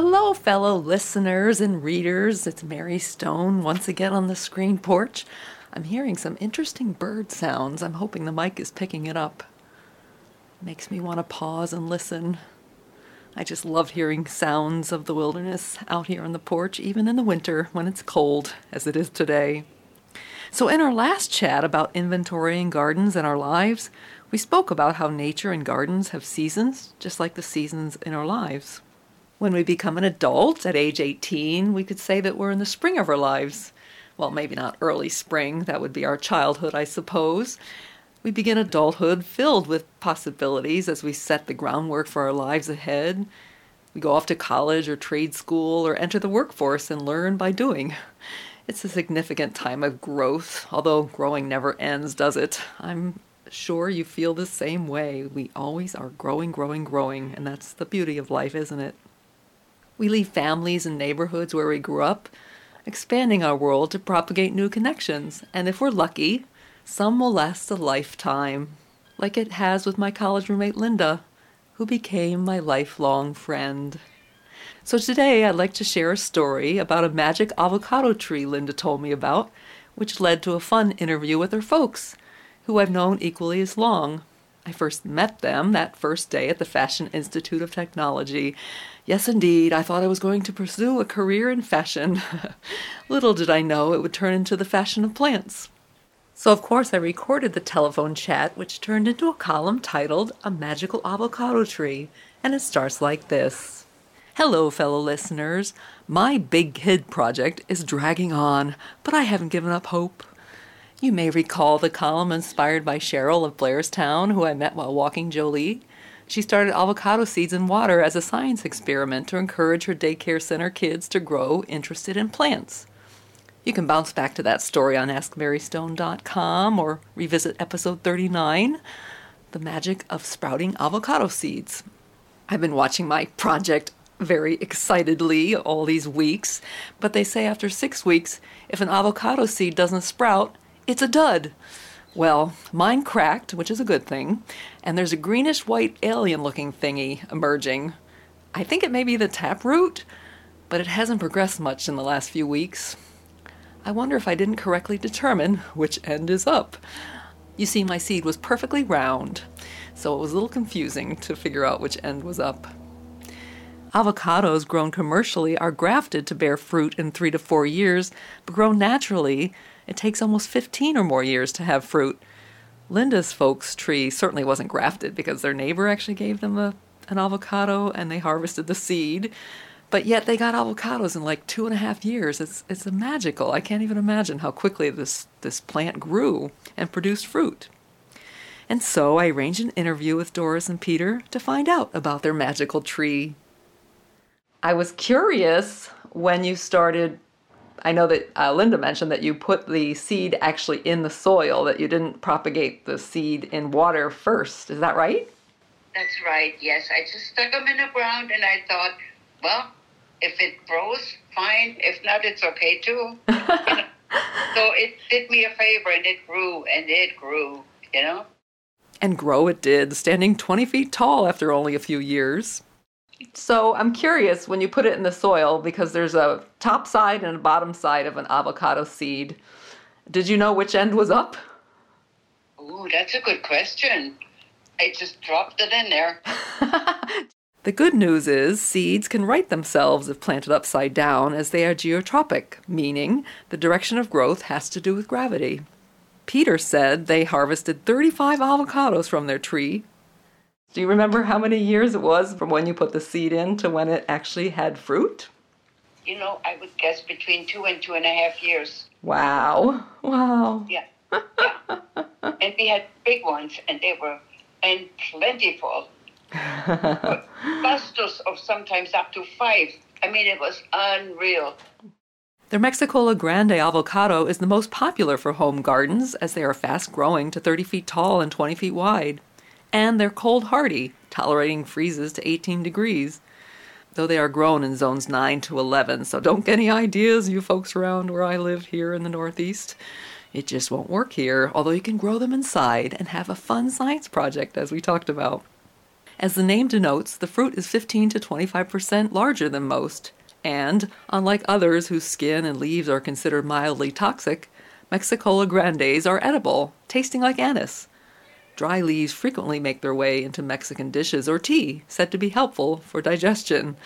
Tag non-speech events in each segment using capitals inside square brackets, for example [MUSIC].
Hello, fellow listeners and readers. It's Mary Stone once again on the screen porch. I'm hearing some interesting bird sounds. I'm hoping the mic is picking it up. Makes me want to pause and listen. I just love hearing sounds of the wilderness out here on the porch, even in the winter when it's cold, as it is today. So, in our last chat about inventorying gardens in our lives, we spoke about how nature and gardens have seasons, just like the seasons in our lives. When we become an adult at age 18, we could say that we're in the spring of our lives. Well, maybe not early spring, that would be our childhood, I suppose. We begin adulthood filled with possibilities as we set the groundwork for our lives ahead. We go off to college or trade school or enter the workforce and learn by doing. It's a significant time of growth, although growing never ends, does it? I'm sure you feel the same way. We always are growing, growing, growing, and that's the beauty of life, isn't it? We leave families and neighborhoods where we grew up, expanding our world to propagate new connections, and if we're lucky, some will last a lifetime, like it has with my college roommate Linda, who became my lifelong friend. So today I'd like to share a story about a magic avocado tree Linda told me about, which led to a fun interview with her folks, who I've known equally as long. I first met them that first day at the Fashion Institute of Technology. Yes, indeed, I thought I was going to pursue a career in fashion. [LAUGHS] Little did I know it would turn into the fashion of plants. So, of course, I recorded the telephone chat, which turned into a column titled A Magical Avocado Tree, and it starts like this Hello, fellow listeners. My big kid project is dragging on, but I haven't given up hope. You may recall the column inspired by Cheryl of Blairstown, who I met while walking Jolie. She started avocado seeds in water as a science experiment to encourage her daycare center kids to grow interested in plants. You can bounce back to that story on AskMaryStone.com or revisit episode 39 The Magic of Sprouting Avocado Seeds. I've been watching my project very excitedly all these weeks, but they say after six weeks, if an avocado seed doesn't sprout, it's a dud. Well, mine cracked, which is a good thing, and there's a greenish white alien looking thingy emerging. I think it may be the taproot, but it hasn't progressed much in the last few weeks. I wonder if I didn't correctly determine which end is up. You see, my seed was perfectly round, so it was a little confusing to figure out which end was up. Avocados grown commercially are grafted to bear fruit in three to four years, but grown naturally it takes almost 15 or more years to have fruit. Linda's folks' tree certainly wasn't grafted because their neighbor actually gave them a, an avocado and they harvested the seed. But yet they got avocados in like two and a half years. It's it's magical. I can't even imagine how quickly this this plant grew and produced fruit. And so I arranged an interview with Doris and Peter to find out about their magical tree. I was curious when you started I know that uh, Linda mentioned that you put the seed actually in the soil, that you didn't propagate the seed in water first. Is that right? That's right, yes. I just stuck them in the ground and I thought, well, if it grows, fine. If not, it's okay too. you [LAUGHS] know? [LAUGHS] So it did me a favor and it grew and it grew, you know? And grow it did, standing 20 feet tall after only a few years. So I'm curious when you put it in the soil because there's a top side and a bottom side of an avocado seed. Did you know which end was up? Ooh, that's a good question. I just dropped it in there. [LAUGHS] the good news is seeds can right themselves if planted upside down as they are geotropic, meaning the direction of growth has to do with gravity. Peter said they harvested 35 avocados from their tree do you remember how many years it was from when you put the seed in to when it actually had fruit? You know, I would guess between two and two and a half years. Wow. Wow. Yeah. yeah. and we had big ones, and they were and plentiful. [LAUGHS] Clusters of sometimes up to five. I mean, it was unreal. Their Mexicola Grande avocado is the most popular for home gardens as they are fast growing to 30 feet tall and 20 feet wide. And they're cold hardy, tolerating freezes to 18 degrees. Though they are grown in zones 9 to 11, so don't get any ideas, you folks around where I live here in the Northeast. It just won't work here, although you can grow them inside and have a fun science project, as we talked about. As the name denotes, the fruit is 15 to 25% larger than most, and, unlike others whose skin and leaves are considered mildly toxic, Mexicola grandes are edible, tasting like anise. Dry leaves frequently make their way into Mexican dishes or tea, said to be helpful for digestion.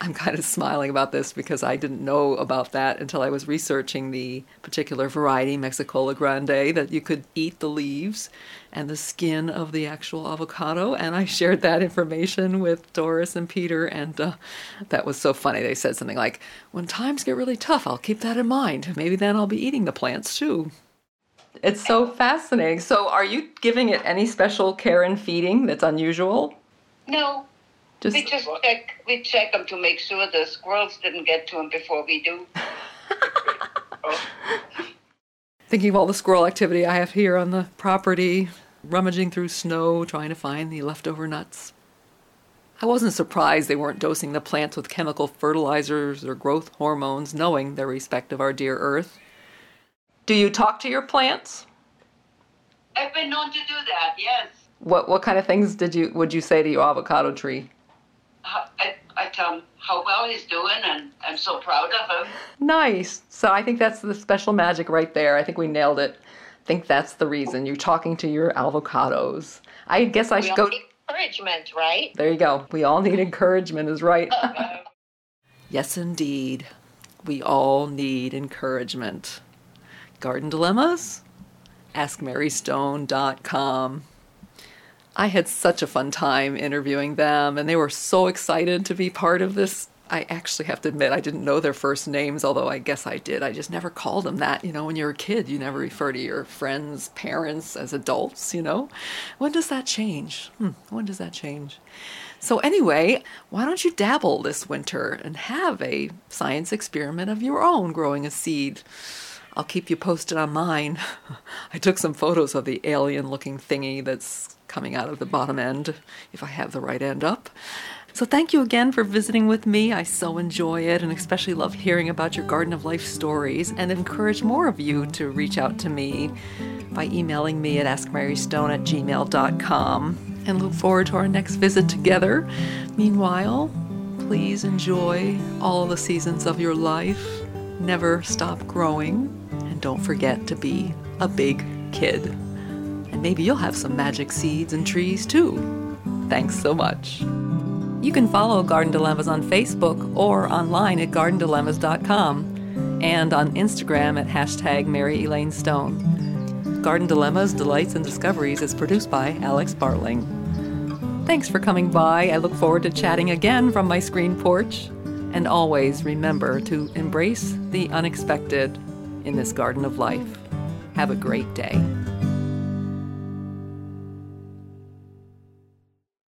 I'm kind of smiling about this because I didn't know about that until I was researching the particular variety, Mexicola Grande, that you could eat the leaves and the skin of the actual avocado. And I shared that information with Doris and Peter, and uh, that was so funny. They said something like, When times get really tough, I'll keep that in mind. Maybe then I'll be eating the plants too. It's so fascinating. So, are you giving it any special care and feeding that's unusual? No, just, we just check. We check them to make sure the squirrels didn't get to them before we do. [LAUGHS] Oh. Thinking of all the squirrel activity I have here on the property, rummaging through snow, trying to find the leftover nuts. I wasn't surprised they weren't dosing the plants with chemical fertilizers or growth hormones, knowing their respect of our dear Earth. Do you talk to your plants? I've been known to do that. Yes. What what kind of things did you would you say to your avocado tree? I, I tell him how well he's doing, and I'm so proud of him. Nice. So I think that's the special magic right there. I think we nailed it. I think that's the reason you're talking to your avocados. I guess I we should go. encouragement, right? There you go. We all need encouragement, is right. [LAUGHS] yes, indeed. We all need encouragement. Garden Dilemmas? AskMaryStone.com. I had such a fun time interviewing them, and they were so excited to be part of this. I actually have to admit, I didn't know their first names, although I guess I did. I just never called them that. You know, when you're a kid, you never refer to your friends, parents as adults, you know? When does that change? Hmm, when does that change? So, anyway, why don't you dabble this winter and have a science experiment of your own growing a seed? I'll keep you posted on mine. [LAUGHS] I took some photos of the alien looking thingy that's coming out of the bottom end if I have the right end up. So, thank you again for visiting with me. I so enjoy it and especially love hearing about your Garden of Life stories and encourage more of you to reach out to me by emailing me at askmarystone at gmail.com and look forward to our next visit together. Meanwhile, please enjoy all the seasons of your life. Never stop growing don't forget to be a big kid and maybe you'll have some magic seeds and trees too. Thanks so much. You can follow Garden Dilemmas on Facebook or online at gardendilemmas.com and on Instagram at hashtag Mary Elaine Stone. Garden Dilemmas, Delights, and Discoveries is produced by Alex Bartling. Thanks for coming by. I look forward to chatting again from my screen porch. And always remember to embrace the unexpected in this garden of life. Have a great day.